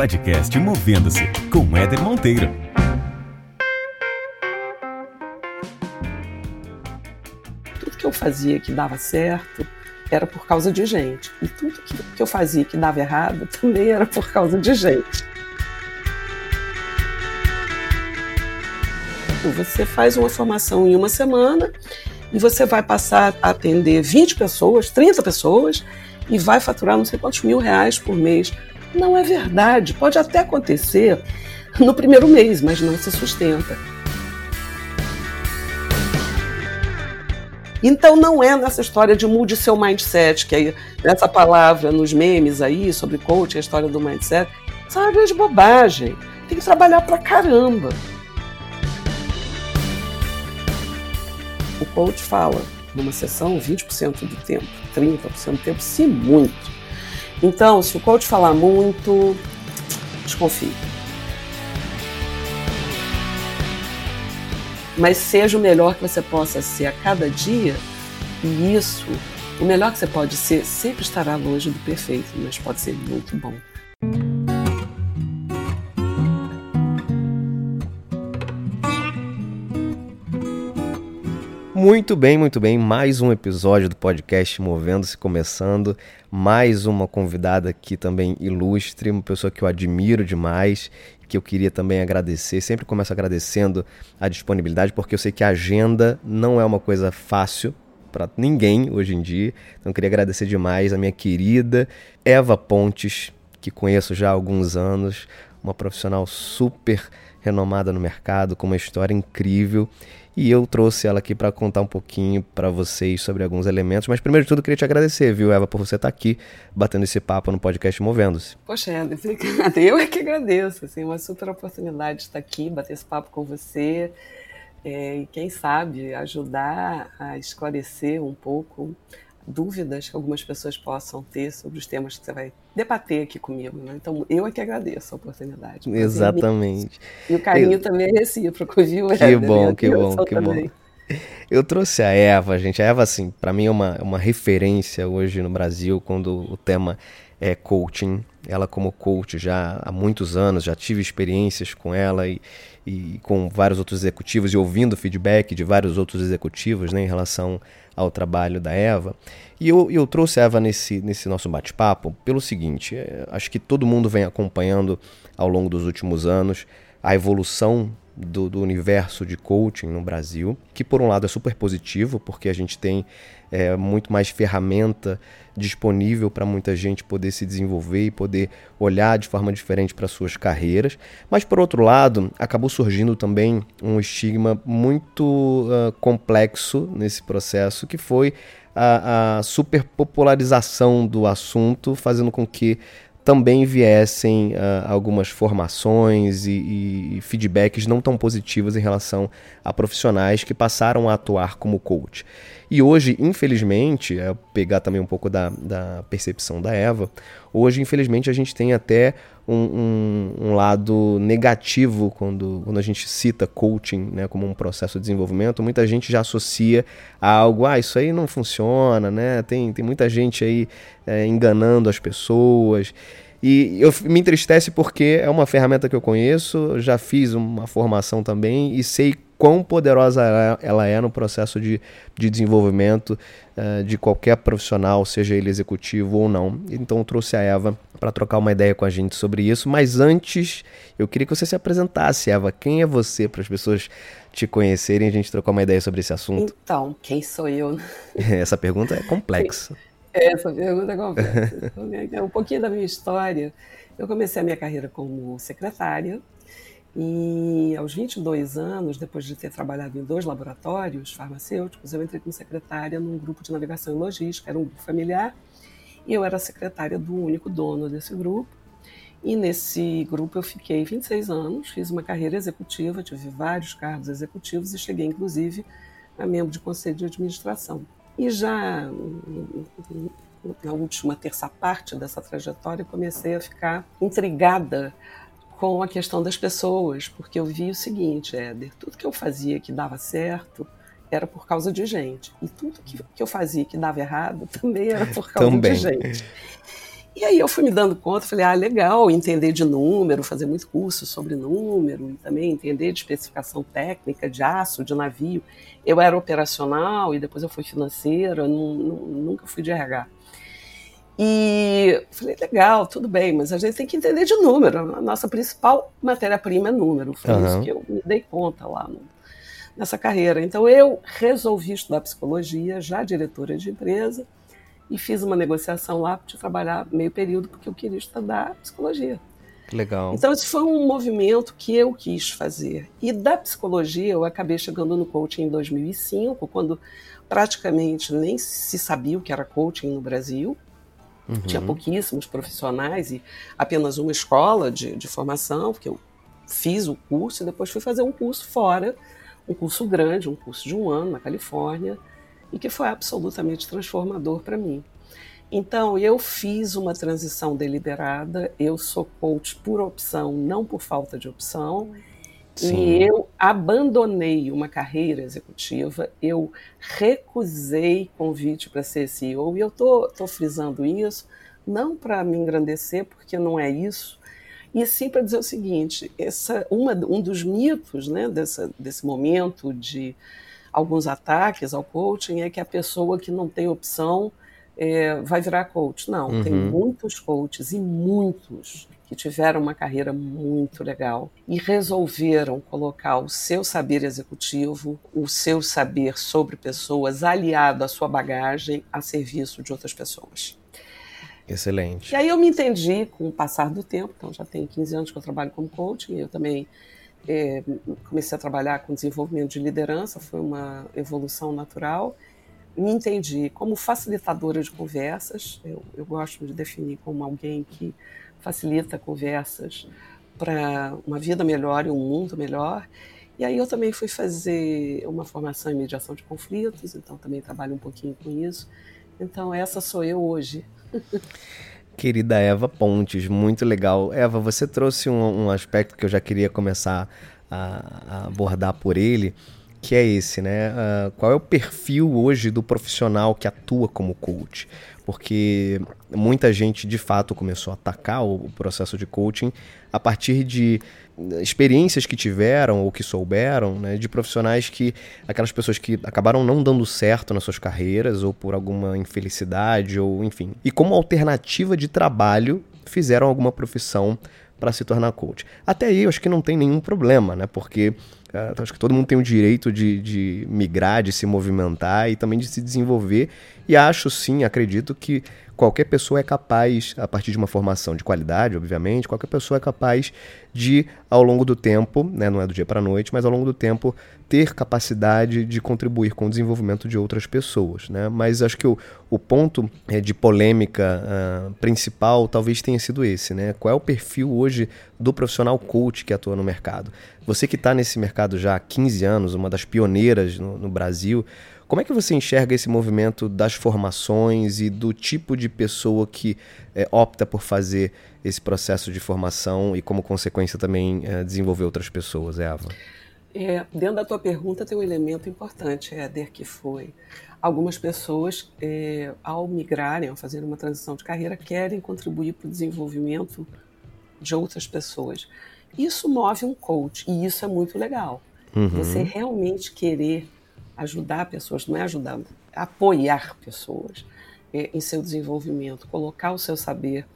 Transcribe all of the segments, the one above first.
podcast Movendo-se com Éder Monteiro. Tudo que eu fazia que dava certo era por causa de gente. E tudo que eu fazia que dava errado também era por causa de gente. Você faz uma formação em uma semana e você vai passar a atender 20 pessoas, 30 pessoas e vai faturar não sei quantos mil reais por mês. Não é verdade. Pode até acontecer no primeiro mês, mas não se sustenta. Então não é nessa história de mude seu mindset, que aí essa palavra nos memes aí sobre coach, a história do mindset, isso é uma grande bobagem. Tem que trabalhar pra caramba. O coach fala numa sessão 20% do tempo, 30% do tempo, se muito. Então, se o coach falar muito, desconfie. Mas seja o melhor que você possa ser a cada dia, e isso, o melhor que você pode ser, sempre estará longe do perfeito, mas pode ser muito bom. Muito bem, muito bem. Mais um episódio do podcast Movendo-se começando. Mais uma convidada aqui também ilustre, uma pessoa que eu admiro demais, que eu queria também agradecer. Sempre começo agradecendo a disponibilidade, porque eu sei que a agenda não é uma coisa fácil para ninguém hoje em dia. Então queria agradecer demais a minha querida Eva Pontes, que conheço já há alguns anos, uma profissional super renomada no mercado, com uma história incrível e eu trouxe ela aqui para contar um pouquinho para vocês sobre alguns elementos. Mas primeiro de tudo, queria te agradecer, viu, Eva, por você estar tá aqui batendo esse papo no podcast Movendo-se. Poxa, eu é que agradeço. Assim, uma super oportunidade de estar aqui, bater esse papo com você. É, e quem sabe ajudar a esclarecer um pouco dúvidas que algumas pessoas possam ter sobre os temas que você vai debater aqui comigo. Né? Então, eu é que agradeço a oportunidade. Exatamente. E o carinho eu... também é recíproco, viu, Que Éder? bom, que bom, que também. bom. Eu trouxe a Eva, gente. A Eva, assim, para mim é uma, uma referência hoje no Brasil quando o tema é coaching. Ela, como coach, já há muitos anos, já tive experiências com ela e, e com vários outros executivos e ouvindo feedback de vários outros executivos né, em relação ao trabalho da Eva. E eu, eu trouxe a Eva nesse, nesse nosso bate-papo pelo seguinte: é, acho que todo mundo vem acompanhando ao longo dos últimos anos a evolução do, do, universo de coaching no Brasil, que por um lado é super positivo, porque a gente tem é, muito mais ferramenta disponível para muita gente poder se desenvolver e poder olhar de forma diferente para suas carreiras, mas por outro lado acabou surgindo também um estigma muito uh, complexo nesse processo, que foi a, a superpopularização do assunto, fazendo com que também viessem uh, algumas formações e, e, feedbacks não tão positivos em relação a profissionais que passaram a atuar como coach. E hoje, infelizmente, é pegar também um pouco da, da percepção da Eva, hoje, infelizmente, a gente tem até um, um, um, lado negativo quando, quando a gente cita coaching né, como um processo de desenvolvimento. Muita gente já associa a algo, ah, isso aí não funciona, né? Tem, tem muita gente aí é, enganando as pessoas. E eu me entristece porque é uma ferramenta que eu conheço, já fiz uma formação também e sei quão poderosa ela é no processo de, de desenvolvimento uh, de qualquer profissional, seja ele executivo ou não. Então eu trouxe a Eva para trocar uma ideia com a gente sobre isso. Mas antes, eu queria que você se apresentasse, Eva. Quem é você para as pessoas te conhecerem e a gente trocar uma ideia sobre esse assunto? Então, quem sou eu? Essa pergunta é complexa. Essa pergunta é complexa. um pouquinho da minha história. Eu comecei a minha carreira como secretária e aos 22 anos, depois de ter trabalhado em dois laboratórios farmacêuticos, eu entrei como secretária num grupo de navegação e logística, era um grupo familiar, e eu era secretária do único dono desse grupo. E nesse grupo eu fiquei 26 anos, fiz uma carreira executiva, tive vários cargos executivos e cheguei inclusive a membro de conselho de administração. E já na última terça parte dessa trajetória, comecei a ficar intrigada com a questão das pessoas, porque eu vi o seguinte, Éder, tudo que eu fazia que dava certo era por causa de gente. E tudo que, que eu fazia que dava errado também era por causa de gente. E aí eu fui me dando conta, falei, ah, legal, entender de número, fazer muito curso sobre número, e também entender de especificação técnica de aço, de navio. Eu era operacional e depois eu fui financeira, não, não, nunca fui de RH. E falei, legal, tudo bem, mas a gente tem que entender de número. A nossa principal matéria-prima é número. Foi uhum. isso que eu me dei conta lá no, nessa carreira. Então eu resolvi estudar psicologia, já diretora de empresa, e fiz uma negociação lá de trabalhar meio período porque eu queria estudar psicologia. Legal. Então esse foi um movimento que eu quis fazer. E da psicologia eu acabei chegando no coaching em 2005, quando praticamente nem se sabia o que era coaching no Brasil. Uhum. Tinha pouquíssimos profissionais e apenas uma escola de, de formação, porque eu fiz o curso e depois fui fazer um curso fora, um curso grande, um curso de um ano na Califórnia, e que foi absolutamente transformador para mim. Então, eu fiz uma transição deliberada, eu sou coach por opção, não por falta de opção, Sim. e eu abandonei uma carreira executiva, eu recusei convite para ser CEO, e eu tô, tô frisando isso, não para me engrandecer, porque não é isso, e sim para dizer o seguinte: essa, uma, um dos mitos né, dessa, desse momento de alguns ataques ao coaching é que a pessoa que não tem opção é, vai virar coach. Não, uhum. tem muitos coaches e muitos que tiveram uma carreira muito legal e resolveram colocar o seu saber executivo, o seu saber sobre pessoas, aliado à sua bagagem, a serviço de outras pessoas. Excelente. E aí eu me entendi com o passar do tempo, então já tem 15 anos que eu trabalho como coaching, eu também é, comecei a trabalhar com desenvolvimento de liderança, foi uma evolução natural. Me entendi como facilitadora de conversas, eu, eu gosto de definir como alguém que facilita conversas para uma vida melhor e um mundo melhor. E aí eu também fui fazer uma formação em mediação de conflitos, então também trabalho um pouquinho com isso. Então essa sou eu hoje. Querida Eva Pontes, muito legal. Eva, você trouxe um, um aspecto que eu já queria começar a, a abordar por ele, que é esse, né? Uh, qual é o perfil hoje do profissional que atua como coach? Porque muita gente de fato começou a atacar o, processo de coaching a partir de experiências que tiveram ou que souberam, né, de profissionais que aquelas pessoas que acabaram não dando certo nas suas carreiras ou por alguma infelicidade ou enfim, e como alternativa de trabalho fizeram alguma profissão para se tornar coach. Até aí eu acho que não tem nenhum problema, né? Porque uh, acho que todo mundo tem o direito de, de migrar, de se movimentar e também de se desenvolver. E acho sim, acredito que qualquer pessoa é capaz, a partir de uma formação de qualidade, obviamente, qualquer pessoa é capaz de, ao longo do tempo, né, não é do dia para a noite, mas ao longo do tempo, ter capacidade de contribuir com o desenvolvimento de outras pessoas. Né? Mas acho que o, o ponto é, de polêmica uh, principal talvez tenha sido esse. Né? Qual é o perfil hoje do profissional coach que atua no mercado? Você que está nesse mercado já há 15 anos, uma das pioneiras no, no Brasil, como é que você enxerga esse movimento das formações e do tipo de pessoa que é, opta por fazer esse processo de formação e, como consequência, também é, desenvolver outras pessoas, Eva? É, dentro da tua pergunta tem um elemento importante, Éder, que foi algumas pessoas, é, ao migrarem, ao fazer uma transição de carreira, querem contribuir para o desenvolvimento de outras pessoas. Isso move um coach e isso é muito legal. Uhum. Você realmente querer ajudar pessoas, não é ajudar, apoiar pessoas é, em seu desenvolvimento, colocar o seu saber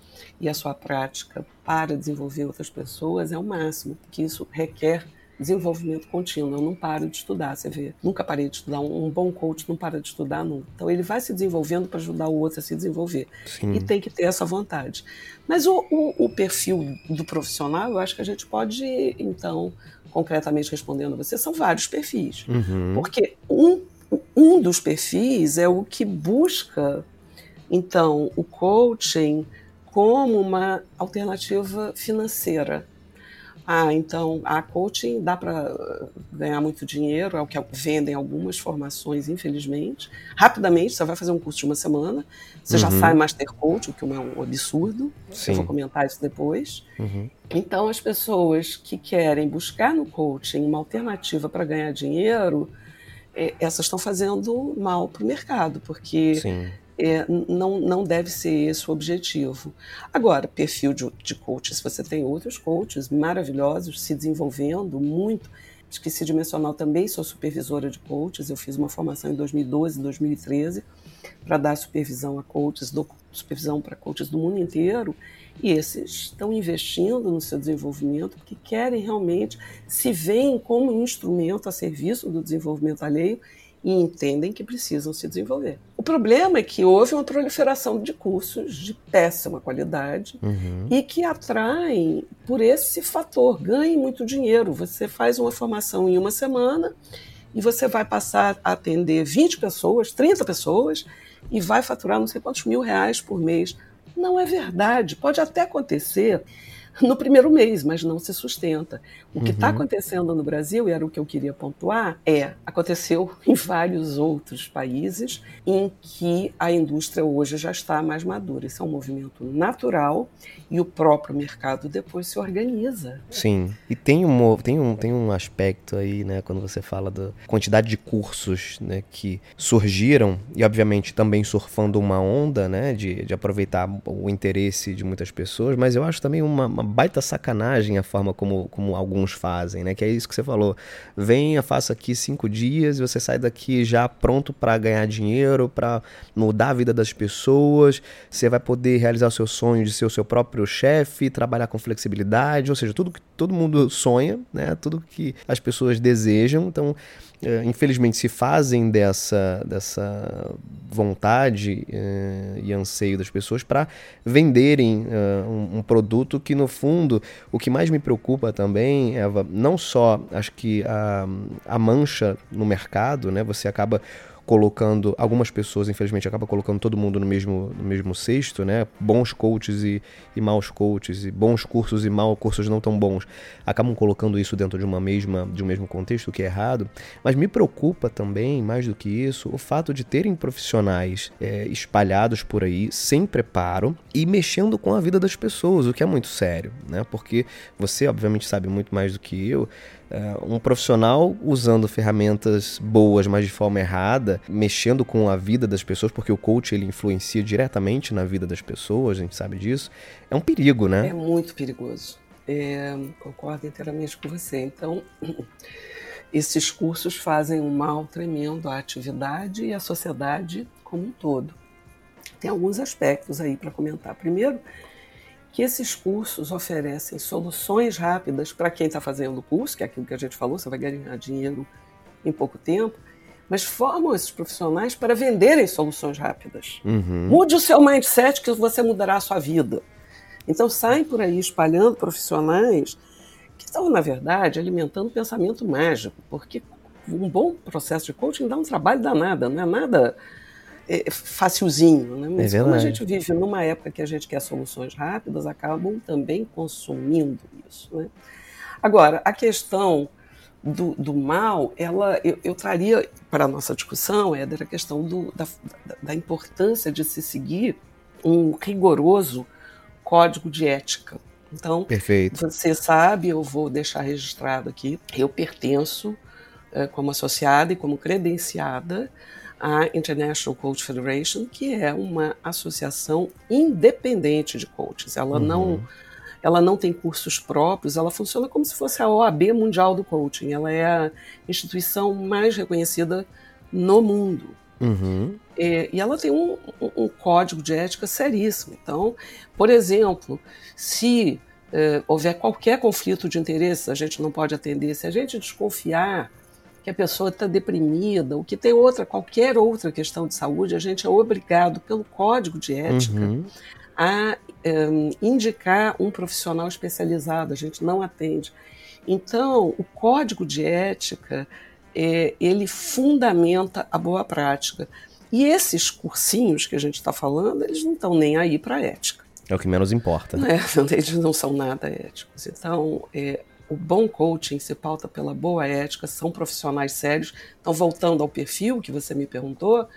e a sua prática para desenvolver outras pessoas é o máximo, porque isso requer desenvolvimento contínuo. Eu não paro de estudar, você vê. Nunca parei de estudar. Um, bom coach não para de estudar nunca. Então ele vai se desenvolvendo para ajudar o outro a se desenvolver. Sim. E tem que ter essa vontade. Mas o, o, o, perfil do profissional, eu acho que a gente pode, então, concretamente respondendo a você, são vários perfis. Uhum. Porque um, um dos perfis é o que busca, então, o coaching como uma alternativa financeira. Ah, então a coaching dá para ganhar muito dinheiro, é o que vendem algumas formações, infelizmente. Rapidamente, você vai fazer um curso de uma semana, você uhum. já sai Master Coach, o que é um absurdo. Sim. Eu vou comentar isso depois. Uhum. Então, as pessoas que querem buscar no coaching uma alternativa para ganhar dinheiro, é, essas estão fazendo mal para o mercado, porque é, não, não deve ser esse o objetivo. Agora, perfil de, de coach, se você tem outros coaches maravilhosos se desenvolvendo muito. Esqueci de mencionar, também sou supervisora de coaches. Eu fiz uma formação em 2012, 2013 para dar supervisão a coaches, supervisão para coaches do mundo inteiro, e esses estão investindo no seu desenvolvimento porque querem realmente se veem como um instrumento a serviço do desenvolvimento alheio e entendem que precisam se desenvolver. O problema é que houve uma proliferação de cursos de péssima qualidade uhum. e que atraem por esse fator, ganhem muito dinheiro. Você faz uma formação em uma semana e você vai passar a atender 20 pessoas, 30 pessoas e vai faturar não sei quantos mil reais por mês. Não é verdade. Pode até acontecer no primeiro mês, mas não se sustenta. O que está uhum. acontecendo no Brasil, e era o que eu queria pontuar, é aconteceu em vários outros países em que a indústria hoje já está mais madura. Isso é um movimento natural e o próprio mercado depois se organiza. Sim, e tem um, tem um, tem um aspecto aí, né, quando você fala da quantidade de cursos né, que surgiram, e obviamente também surfando uma onda né, de, de aproveitar o interesse de muitas pessoas, mas eu acho também uma, uma baita sacanagem a forma como, como alguns fazem, né? Que é isso que você falou. Venha, faça aqui cinco dias e você sai daqui já pronto para ganhar dinheiro, para mudar a vida das pessoas. Você vai poder realizar o seu sonho de ser o seu próprio chefe, trabalhar com flexibilidade, ou seja, tudo que todo mundo sonha, né? Tudo que as pessoas desejam. Então, infelizmente se fazem dessa, dessa vontade é, e anseio das pessoas para venderem é, um, um, produto que no fundo o que mais me preocupa também Eva não só acho que a, a mancha no mercado né você acaba colocando algumas pessoas, infelizmente, acaba colocando todo mundo no mesmo, no mesmo cesto, né? Bons coaches e, e maus coaches, e bons cursos e maus cursos não tão bons, acabam colocando isso dentro de uma mesma de um mesmo contexto, o que é errado. Mas me preocupa também, mais do que isso, o fato de terem profissionais é, espalhados por aí, sem preparo e mexendo com a vida das pessoas, o que é muito sério, né? Porque você, obviamente, sabe muito mais do que eu um profissional usando ferramentas boas, mas de forma errada, mexendo com a vida das pessoas, porque o coach ele influencia diretamente na vida das pessoas, a gente sabe disso, é um perigo, né? É muito perigoso. É, concordo inteiramente com você. Então, esses cursos fazem um mal tremendo à atividade e à sociedade como um todo. Tem alguns aspectos aí para comentar. Primeiro, que esses cursos oferecem soluções rápidas para quem está fazendo o curso, que é aquilo que a gente falou, você vai ganhar dinheiro em pouco tempo, mas formam esses profissionais para venderem soluções rápidas. Uhum. Mude o seu mindset que você mudará a sua vida. Então saem por aí espalhando profissionais que estão, na verdade, alimentando pensamento mágico, porque um bom processo de coaching dá um trabalho danado, não é nada é, facilzinho. Né? Mas é como a gente vive numa época que a gente quer soluções rápidas, acabam também consumindo isso. Né? Agora, a questão do, do mal, ela, eu, eu traria para a nossa discussão, Éder, a questão do, da, da importância de se seguir um rigoroso código de ética. Então, Perfeito. você sabe, eu vou deixar registrado aqui, eu pertenço é, como associada e como credenciada a International Coach Federation, que é uma associação independente de coaches. Ela uhum. não ela não tem cursos próprios, ela funciona como se fosse a OAB Mundial do Coaching. Ela é a instituição mais reconhecida no mundo. Uhum. É, e ela tem um, um, código de ética seríssimo. Então, por exemplo, se é, houver qualquer conflito de interesse, a gente não pode atender. Se a gente desconfiar que a pessoa está deprimida, ou que tem outra, qualquer outra questão de saúde, a gente é obrigado, pelo código de ética, uhum. a um, indicar um profissional especializado, a gente não atende. Então, o código de ética, é, ele fundamenta a boa prática. E esses cursinhos que a gente está falando, eles não estão nem aí para ética. É o que menos importa. É, eles não são nada éticos. Então, é, o bom coaching se pauta pela boa ética, são profissionais sérios. Então, voltando ao perfil que você me perguntou,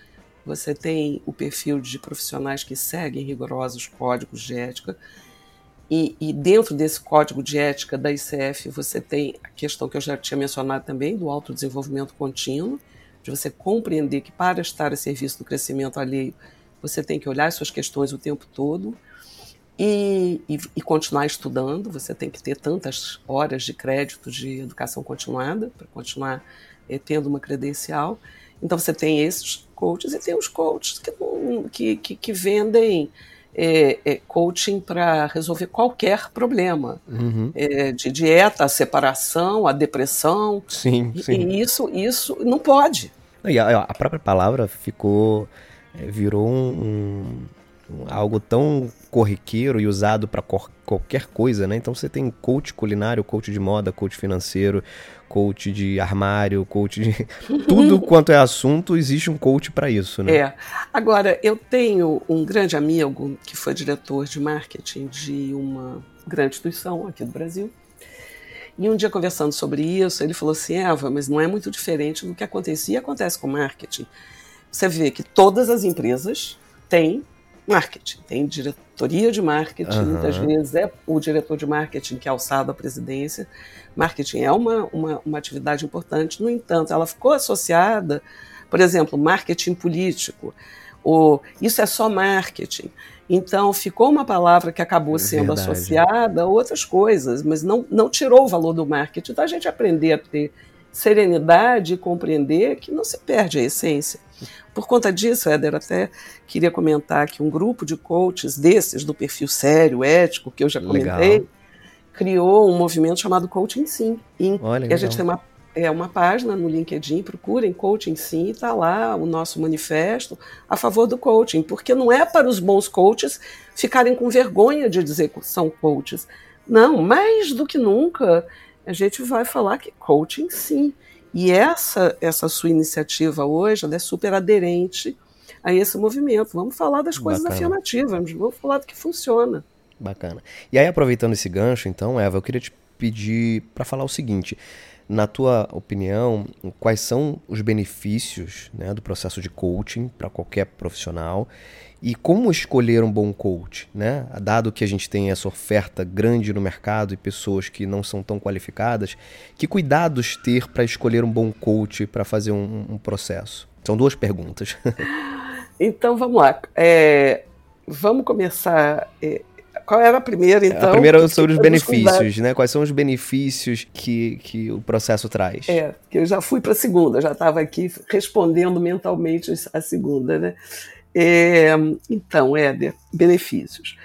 você tem o perfil de profissionais que seguem rigorosos códigos de ética. E, e, dentro desse código de ética da ICF, você tem a questão que eu já tinha mencionado também, do autodesenvolvimento contínuo, de você compreender que para estar a serviço do crescimento alheio, você tem que olhar as suas questões o tempo todo e, e, e, continuar estudando. Você tem que ter tantas horas de crédito de educação continuada para continuar é, tendo uma credencial. Então você tem esses coaches e tem os coaches que, que, que vendem é, é, coaching para resolver qualquer problema, uhum. de dieta, a separação, a depressão. Sim, sim. E isso, isso não pode. E a, a própria palavra ficou, virou um, um, algo tão corriqueiro e usado para qualquer coisa, né? Então você tem coach culinário, coach de moda, coach financeiro, coach de armário, coach de tudo quanto é assunto, existe um coach para isso, né? É. Agora, eu tenho um grande amigo que foi diretor de marketing de uma grande instituição aqui do Brasil. E um dia conversando sobre isso, ele falou assim: Eva, mas não é muito diferente do que acontecia e acontece com marketing. Você vê que todas as empresas têm marketing, tem diretoria de marketing, uhum. muitas vezes é o diretor de marketing que é alçado à presidência. Marketing é uma, uma, uma atividade importante, no entanto, ela ficou associada, por exemplo, marketing político, ou isso é só marketing. Então, ficou uma palavra que acabou é sendo Verdade. associada a outras coisas, mas não, não tirou o valor do marketing. Então, a gente aprender a ter serenidade e compreender que não se perde a essência. Por conta disso, Éder, até queria comentar que um grupo de coaches desses, do perfil sério, ético, que eu já comentei, legal. criou um movimento chamado Coaching Sim. Olha, e a gente tem uma, é, uma página no LinkedIn, procurem Coaching Sim, e está lá o nosso manifesto a favor do coaching, porque não é para os bons coaches ficarem com vergonha de dizer que são coaches. Não, mais do que nunca, a gente vai falar que coaching sim. E essa, essa sua iniciativa hoje é super aderente a esse movimento. Vamos falar das coisas Bacana. afirmativas, vamos falar do que funciona. Bacana. E aí, aproveitando esse gancho, então, Eva, eu queria te pedir para falar o seguinte. Na tua opinião, quais são os benefícios né, do processo de coaching para qualquer profissional e como escolher um bom coach, né? Dado que a gente tem essa oferta grande no mercado e pessoas que não são tão qualificadas, que cuidados ter para escolher um bom coach para fazer um, um, processo? São duas perguntas. então vamos lá. É, vamos começar. É, qual era a primeira, então? A primeira é sobre os benefícios, né? Quais são os benefícios que, que o processo traz? É, que eu já fui para a segunda, já estava aqui respondendo mentalmente a segunda, né? É, então, Éder, benefícios.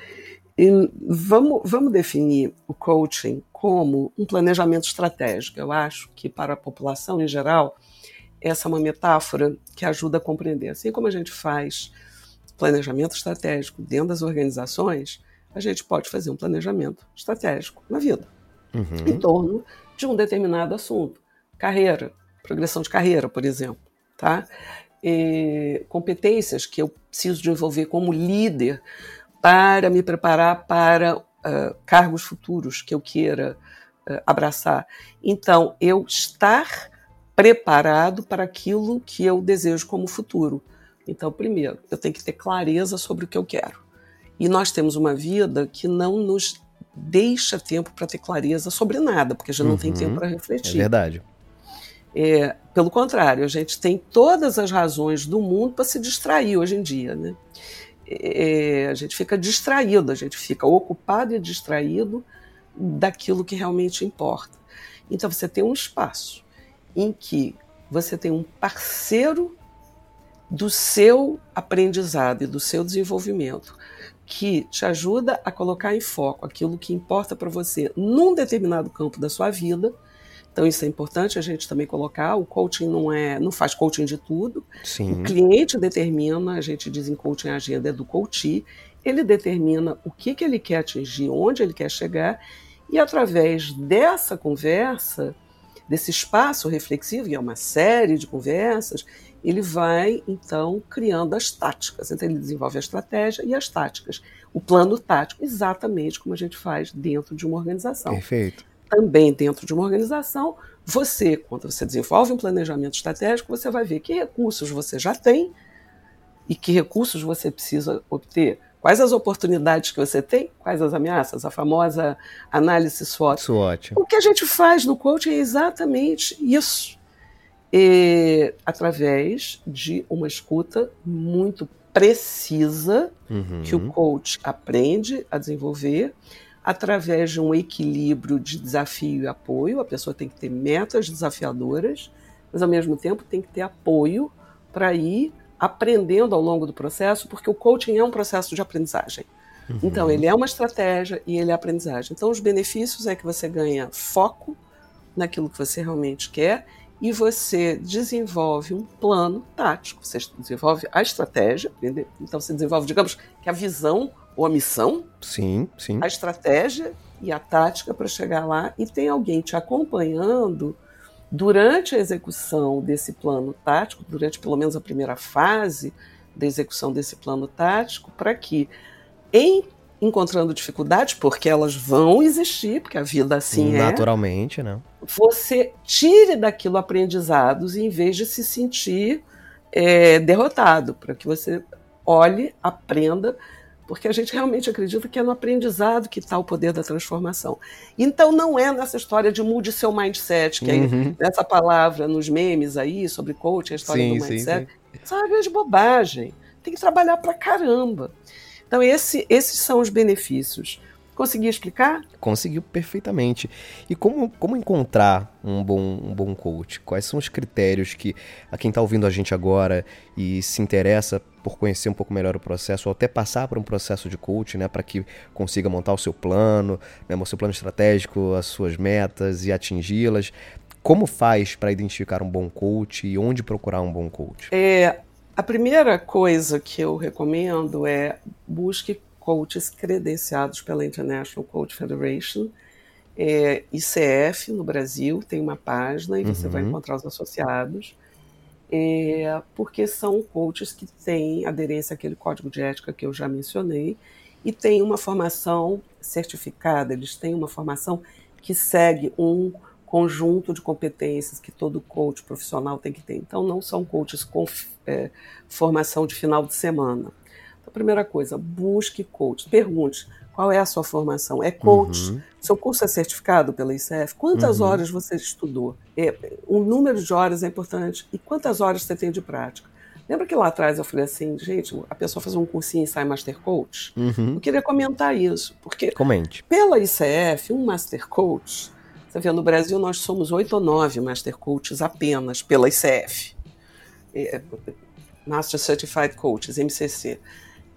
E vamos, vamos definir o coaching como um planejamento estratégico. Eu acho que para a população em geral, essa é uma metáfora que ajuda a compreender. Assim como a gente faz planejamento estratégico dentro das organizações, a gente pode fazer um planejamento estratégico na vida, uhum. em torno de um determinado assunto. Carreira, progressão de carreira, por exemplo. Tá? eh, competências que eu preciso desenvolver como líder para me preparar para uh, cargos futuros que eu queira uh, abraçar. Então, eu estar preparado para aquilo que eu desejo como futuro. Então, primeiro, eu tenho que ter clareza sobre o que eu quero. E nós temos uma vida que não nos deixa tempo para ter clareza sobre nada, porque a gente uhum. não tem tempo uhum. para refletir. É verdade. É, pelo contrário, a gente tem todas as razões do mundo para se distrair hoje em dia. Né? É, a gente fica distraído, a gente fica ocupado e distraído daquilo que realmente importa. Então você tem um espaço em que você tem um parceiro do seu aprendizado e do seu desenvolvimento que te ajuda a colocar em foco aquilo que importa para você num determinado campo da sua vida então isso é importante a gente também colocar. O coaching não é, não faz coaching de tudo. Sim. O cliente determina, a gente diz em coaching a agenda é do coach, ele determina o que, que ele quer atingir, onde ele quer chegar, e através dessa conversa, desse espaço reflexivo, e é uma série de conversas, ele vai então criando as táticas. Então ele desenvolve a estratégia e as táticas. O plano tático, exatamente como a gente faz dentro de uma organização. Perfeito também dentro de uma organização, você, quando você desenvolve um planejamento estratégico, você vai ver que recursos você já tem e que recursos você precisa obter. Quais as oportunidades que você tem, quais as ameaças, a famosa análise SWOT. SWOT. O que a gente faz no coaching é exatamente isso. E, através de uma escuta muito precisa, Uhum. que o coach aprende a desenvolver através de um equilíbrio de desafio e apoio. A pessoa tem que ter metas desafiadoras, mas ao mesmo tempo tem que ter apoio para ir aprendendo ao longo do processo, porque o coaching é um processo de aprendizagem. Uhum. Então, ele é uma estratégia e ele é aprendizagem. Então, os benefícios é que você ganha foco naquilo que você realmente quer e você desenvolve um plano tático. Você desenvolve a estratégia, então você desenvolve, digamos, que a visão ou a missão, Sim, sim. a estratégia e a tática para chegar lá e tem alguém te acompanhando durante a execução desse plano tático, durante pelo menos a primeira fase da execução desse plano tático, para que em encontrando dificuldades, porque elas vão existir, porque a vida assim é, Naturalmente, né? você tire daquilo aprendizados em vez de se sentir é, derrotado, para que você olhe, aprenda, porque a gente realmente acredita que é no aprendizado que está o poder da transformação. Então não é nessa história de mude seu mindset, que Uhum. é essa palavra nos memes aí sobre coaching, a história Sim, do sim, mindset. Isso é uma grande bobagem. Tem que trabalhar pra caramba. Então esse- esses são os benefícios. Consegui explicar? Conseguiu perfeitamente. E como, como encontrar um bom, um bom coach? Quais são os critérios que a quem está ouvindo a gente agora e se interessa por conhecer um pouco melhor o processo, ou até passar por um processo de coaching, né, para que consiga montar o seu plano, né, o seu plano estratégico, as suas metas e atingi-las? Como faz para identificar um bom coach e onde procurar um bom coach? É, a primeira coisa que eu recomendo é busque coaches credenciados pela International Coach Federation, é, ICF no Brasil, tem uma página e você Uhum. vai encontrar os associados, é, porque são coaches que têm aderência àquele código de ética que eu já mencionei e têm uma formação certificada, eles têm uma formação que segue um conjunto de competências que todo coach profissional tem que ter. Então, não são coaches com é, formação de final de semana. Então, primeira coisa, busque coach. Pergunte qual é a sua formação. É coach? Uhum. Seu curso é certificado pela ICF? Quantas Uhum. horas você estudou? É, o número de horas é importante. E quantas horas você tem de prática? Lembra que lá atrás eu falei assim, gente, a pessoa faz um cursinho e sai Master Coach? Uhum. Eu queria comentar isso, porque Comente. pela ICF, um Master Coach, você vê, no Brasil nós somos oito ou nove Master Coaches apenas pela ICF. É, Master Certified Coaches, MCC.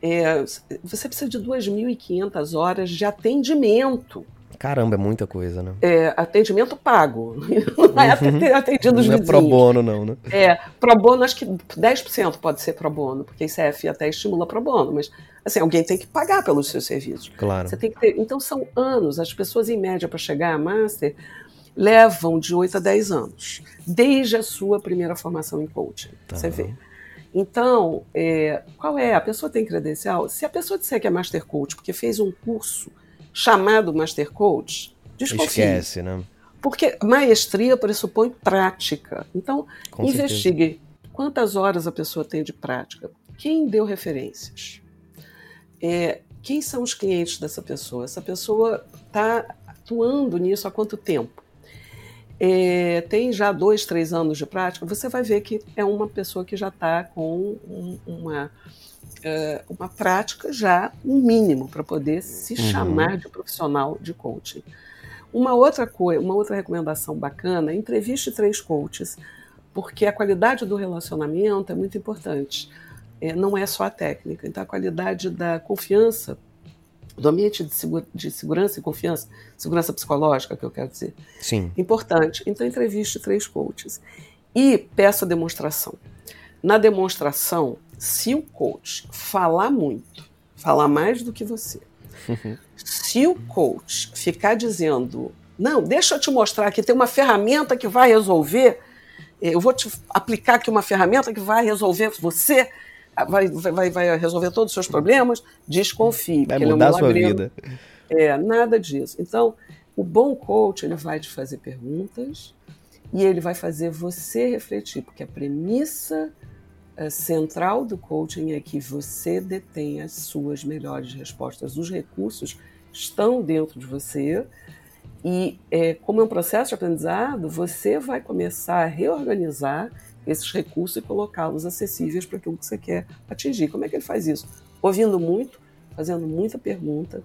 É, você precisa de 2.500 horas de atendimento. Caramba, é muita coisa, né? É, atendimento pago. Não é atendi- atendido os Não é vizinhos. pro bono, não, né? É, pro bono, acho que 10% pode ser pro bono, porque a ICF até estimula pro bono, mas assim, alguém tem que pagar pelos seus serviços. Claro. Você tem que ter. Então são anos. As pessoas, em média, para chegar a master, levam de 8 a 10 anos, desde a sua primeira formação em coaching. Tá. Você vê. Então, é, qual é? A pessoa tem credencial? Se a pessoa disser que é Master Coach porque fez um curso chamado Master Coach, desconfie. Esquece, né? Porque maestria pressupõe prática. Então, Com investigue quantas horas a pessoa tem de prática. Quem deu referências? É, quem são os clientes dessa pessoa? Essa pessoa está atuando nisso há quanto tempo? É, tem já dois, três anos de prática, você vai ver que é uma pessoa que já está com um- uma, é, uma prática já, um mínimo, para poder se Uhum. chamar de profissional de coaching. Uma outra coisa, uma outra recomendação bacana, entreviste três coaches, porque a qualidade do relacionamento é muito importante. É, não é só a técnica. Então, a qualidade da confiança, do ambiente de, segu- de segurança e confiança, segurança psicológica, que eu quero dizer, Sim. importante. Então, entreviste três coaches. E peça demonstração. Na demonstração, se o coach falar muito, falar mais do que você, se o coach ficar dizendo, não, deixa eu te mostrar que tem uma ferramenta que vai resolver, eh, eu vou te aplicar aqui uma ferramenta que vai resolver você, vai, vai, vai resolver todos os seus problemas, desconfie. Vai ele é um mudar a sua vida. É, nada disso. Então, o bom coach, ele vai te fazer perguntas e ele vai fazer você refletir, porque a premissa eh, central do coaching é que você detém as suas melhores respostas. Os recursos estão dentro de você e, eh, como é um processo de aprendizado, você vai começar a reorganizar, esses recursos e colocá-los acessíveis para aquilo que você quer atingir. Como é que ele faz isso? Ouvindo muito, fazendo muita pergunta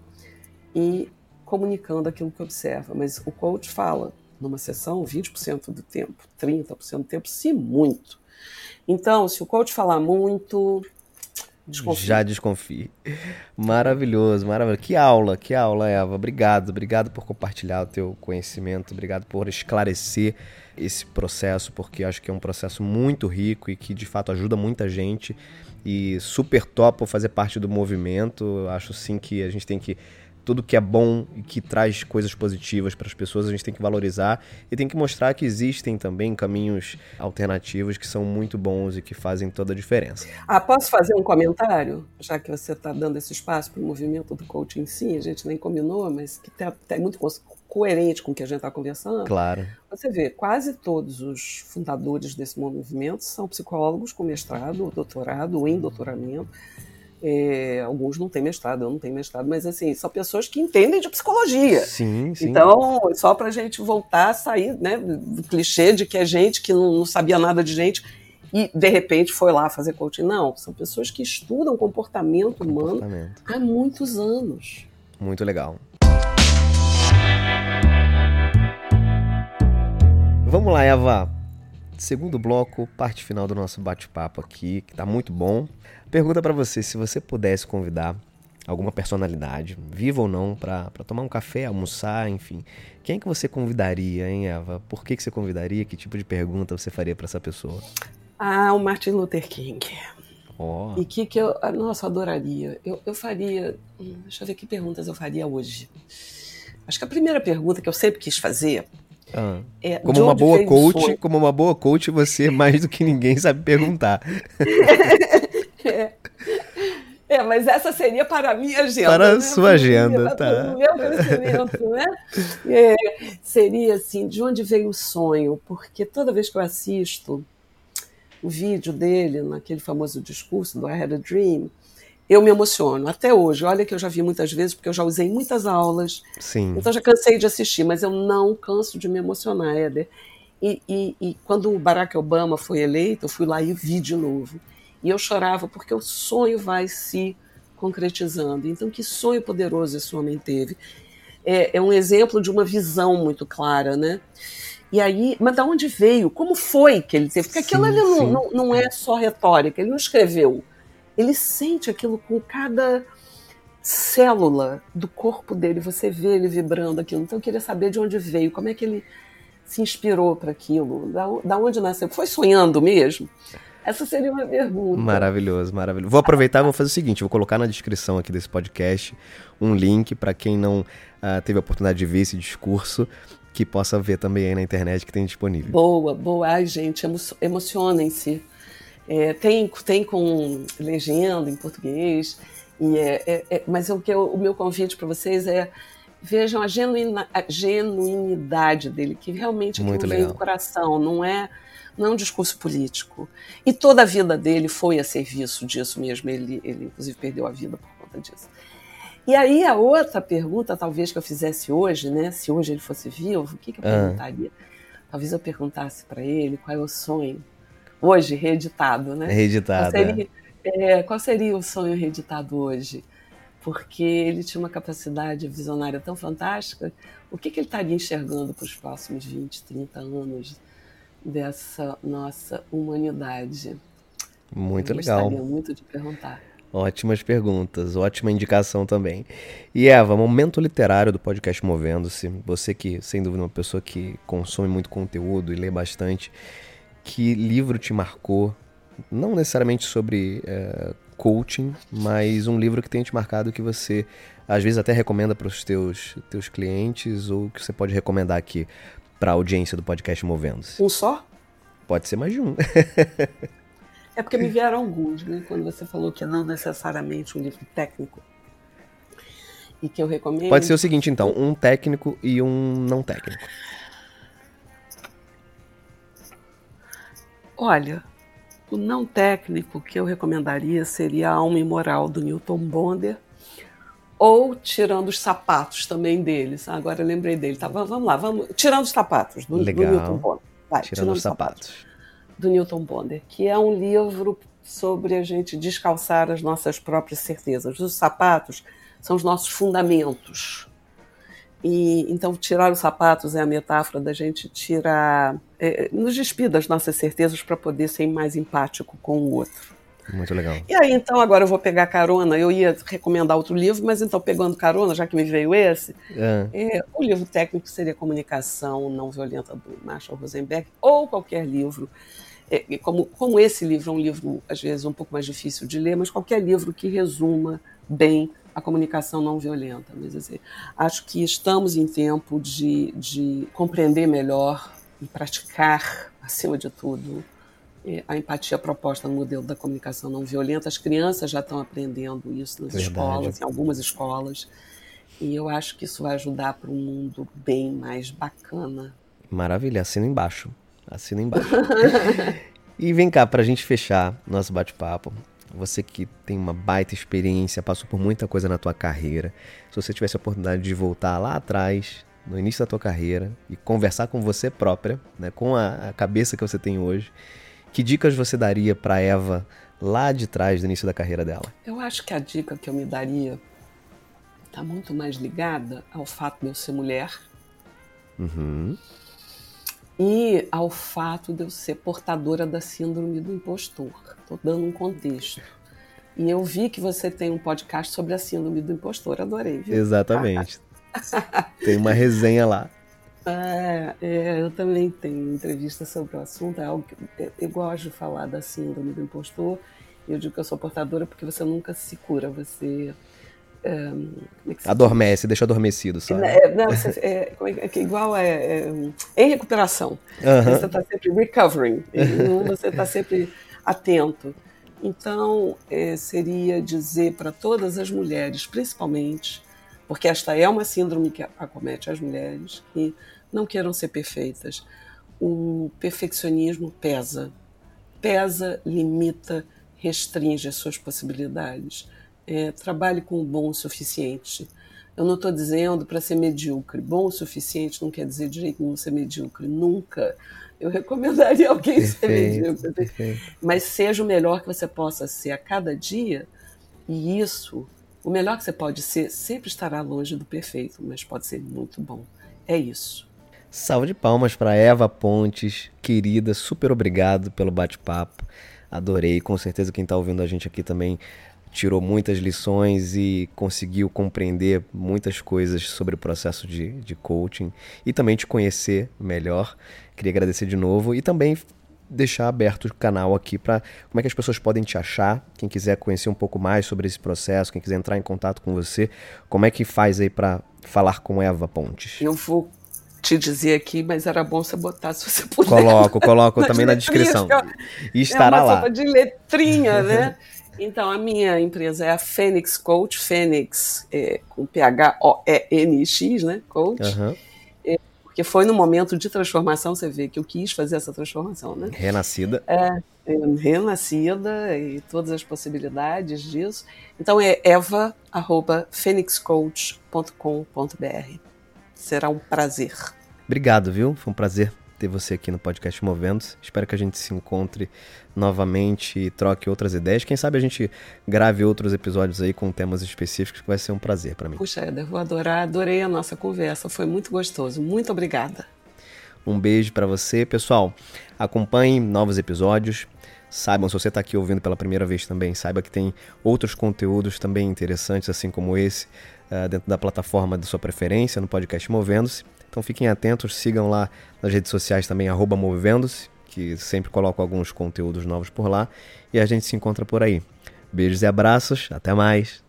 e comunicando aquilo que observa. Mas o coach fala numa sessão 20% do tempo, 30% do tempo, se muito. Então, se o coach falar muito. Já desconfie. Maravilhoso, maravilhoso. Que aula, que aula, Eva. Obrigado, obrigado por compartilhar o teu conhecimento, obrigado por esclarecer esse processo, porque acho que é um processo muito rico e que de fato ajuda muita gente e super top fazer parte do movimento. Acho sim que a gente tem que tudo que é bom e que traz coisas positivas para as pessoas, a gente tem que valorizar e tem que mostrar que existem também caminhos alternativos que são muito bons e que fazem toda a diferença. Ah, posso fazer um comentário? Já que você está dando esse espaço para o movimento do coaching em si, a gente nem combinou, mas que tá, tá muito coerente com o que a gente está conversando. Claro. Você vê, quase todos os fundadores desse movimento são psicólogos com mestrado, doutorado ou em doutoramento é, alguns não têm mestrado, eu não tenho mestrado, mas assim, são pessoas que entendem de psicologia. Sim, sim. Então, só para a gente voltar a sair né, do clichê de que é gente que não, não sabia nada de gente e de repente foi lá fazer coaching. Não, são pessoas que estudam comportamento, comportamento. humano há muitos anos. Muito legal. Vamos lá, Eva. Segundo bloco, parte final do nosso bate-papo aqui, que está muito bom. Pergunta para você, se você pudesse convidar alguma personalidade, viva ou não, para tomar um café, almoçar, enfim. Quem é que você convidaria, hein, Eva? Por que, que você convidaria? Que tipo de pergunta você faria para essa pessoa? Ah, o Martin Luther King. Oh. E que que eu, ah, nossa, adoraria. Eu, eu faria, hum, deixa eu ver que perguntas eu faria hoje. Acho que a primeira pergunta que eu sempre quis fazer ah. É, como uma boa coach, como uma boa coach, você mais do que ninguém sabe perguntar. É. é. mas essa seria para a minha agenda. Para a né? sua agenda, tá. O meu conhecimento, né? É, seria assim, de onde veio o sonho? Porque toda vez que eu assisto o vídeo dele, naquele famoso discurso do I Had a Dream, eu me emociono até hoje. Olha que eu já vi muitas vezes, porque eu já usei muitas aulas. Sim. Então já cansei de assistir, mas eu não canso de me emocionar, Éder. E, e, e, quando o Barack Obama foi eleito, eu fui lá e vi de novo. E eu chorava porque o sonho vai se concretizando. Então, que sonho poderoso esse homem teve. É, é um exemplo de uma visão muito clara, né? E aí, mas de onde veio? Como foi que ele teve? Porque aquilo sim, não, não, não, é só retórica, ele não escreveu. Ele sente aquilo com cada célula do corpo dele, você vê ele vibrando aquilo. Então eu queria saber de onde veio, como é que ele se inspirou para aquilo, da, da onde nasceu. Foi sonhando mesmo? Essa seria uma pergunta. Maravilhoso, maravilhoso. Vou aproveitar e vou fazer o seguinte: vou colocar na descrição aqui desse podcast um link para quem não uh, teve a oportunidade de ver esse discurso, que possa ver também aí na internet que tem disponível. Boa, boa. Ai, gente, emo emocionem-se. É, tem, tem com legenda em português, e é, é, é mas o, que eu, o meu convite para vocês é vejam a, genuína, a genuinidade dele, que realmente Muito vem do coração, não é não é um discurso político. E toda a vida dele foi a serviço disso mesmo. Ele, ele inclusive, perdeu a vida por conta disso. E aí, a outra pergunta, talvez, que eu fizesse hoje, né? Se hoje ele fosse vivo, o que, que eu ah. perguntaria? Talvez eu perguntasse para ele qual é o sonho. Hoje, reeditado, né? Reeditado. Qual seria, é, qual seria o sonho reeditado hoje? Porque ele tinha uma capacidade visionária tão fantástica. O que, que ele estaria enxergando para os próximos 20, 30 anos? dessa nossa humanidade? Muito Eu legal. Gostaria muito de perguntar. Ótimas perguntas, ótima indicação também. E Eva, momento literário do podcast Movendo-se. Você que, sem dúvida, é uma pessoa que consome muito conteúdo e lê bastante, que livro te marcou? Não necessariamente sobre é, coaching, mas um livro que tenha te marcado que você às vezes até recomenda para os teus, teus clientes ou que você pode recomendar aqui para a audiência do podcast Movendo-se? Um só? Pode ser mais de um. é porque me vieram alguns, né? Quando você falou que não necessariamente um livro técnico. E que eu recomendo. Pode ser o seguinte, então: um técnico e um não técnico. Olha, o não técnico que eu recomendaria seria A Alma Imoral, do Newton Bonder ou tirando os sapatos também deles. Agora eu lembrei dele. Tá, vamos lá, vamos. Tirando os sapatos do, do Newton Vai, tirando, tirando os sapatos. sapatos. do Newton Bonder, que é um livro sobre a gente descalçar as nossas próprias certezas. Os sapatos são os nossos fundamentos. E então tirar os sapatos é a metáfora da gente tirar, é, nos despir das nossas certezas para poder ser mais empático com o outro. Muito legal. E aí, então, agora eu vou pegar carona. Eu ia recomendar outro livro, mas então, pegando carona, já que me veio esse, é. É, o livro técnico seria Comunicação Não Violenta do Marshall Rosenberg, ou qualquer livro. É, como, como esse livro é um livro, às vezes, um pouco mais difícil de ler, mas qualquer livro que resuma bem a comunicação não violenta. Mas, assim, acho que estamos em tempo de, de compreender melhor e praticar, acima de tudo, é, a empatia proposta no modelo da comunicação não violenta. As crianças já estão aprendendo isso nas Verdade. escolas, em algumas escolas. E eu acho que isso vai ajudar para um mundo bem mais bacana. Maravilha, assina embaixo. Assina embaixo. e vem cá, para a gente fechar nosso bate-papo. Você que tem uma baita experiência, passou por muita coisa na tua carreira. Se você tivesse a oportunidade de voltar lá atrás, no início da tua carreira, e conversar com você própria, né, com a, a cabeça que você tem hoje, que dicas você daria para Eva lá de trás do início da carreira dela? Eu acho que a dica que eu me daria está muito mais ligada ao fato de eu ser mulher uhum. E ao fato de eu ser portadora da síndrome do impostor. Estou dando um contexto. E eu vi que você tem um podcast sobre a síndrome do impostor. Adorei, viu? Exatamente. tem uma resenha lá. É, é, eu também tenho entrevista sobre o assunto. É algo que eu gosto de falar da síndrome do impostor. Eu digo que eu sou portadora porque você nunca se cura. Você. É, é Adormece, deixa adormecido, sabe? É, não, você, é, é, igual é, em recuperação. Você está sempre recovering, você está sempre atento. Então, seria dizer para todas as mulheres, principalmente, porque esta é uma síndrome que acomete as mulheres e não queiram ser perfeitas. O perfeccionismo pesa, pesa, limita, restringe as suas possibilidades. É, trabalhe com o bom o suficiente. Eu não estou dizendo para ser medíocre. Bom o suficiente não quer dizer de jeito nenhum ser medíocre. Nunca. Eu recomendaria alguém perfeito, ser medíocre. Perfeito. Mas seja o melhor que você possa ser a cada dia, e isso o melhor que você pode ser sempre estará longe do perfeito, mas pode ser muito bom. É isso. Salve de palmas para Eva Pontes, querida, super obrigado pelo bate-papo. Adorei, com certeza quem está ouvindo a gente aqui também tirou muitas lições e conseguiu compreender muitas coisas sobre o processo de, de coaching e também te conhecer melhor. Queria agradecer de novo e também deixar aberto o canal aqui para como é que as pessoas podem te achar, quem quiser conhecer um pouco mais sobre esse processo, quem quiser entrar em contato com você, como é que faz aí para falar com Eva Pontes? Eu vou te dizer aqui, mas era bom você botar se você puder. Coloco, coloco também na descrição. E estará é uma lá. de letrinha, né? Então, a minha empresa é a Fênix Coach, Fênix é, com P-H-O-E-N-X, né? Coach. Uhum. Porque foi no momento de transformação, você vê que eu quis fazer essa transformação, né? Renascida. É, é renascida e todas as possibilidades disso. Então é eva@phoenixcoach.com.br. Será um prazer. Obrigado, viu? Foi um prazer ter você aqui no podcast Movendo-se. Espero que a gente se encontre novamente e troque outras ideias. Quem sabe a gente grave outros episódios aí com temas específicos, que vai ser um prazer para mim. Puxa, Eder, vou adorar, adorei a nossa conversa, foi muito gostoso. Muito obrigada. Um beijo para você, pessoal. Acompanhe novos episódios. Saibam, se você está aqui ouvindo pela primeira vez também, saiba que tem outros conteúdos também interessantes, assim como esse, uh, dentro da plataforma de sua preferência, no podcast Movendo-se. Então fiquem atentos, sigam lá nas redes sociais também, arroba Movendo-se, que sempre coloco alguns conteúdos novos por lá. E a gente se encontra por aí. Beijos e abraços, até mais!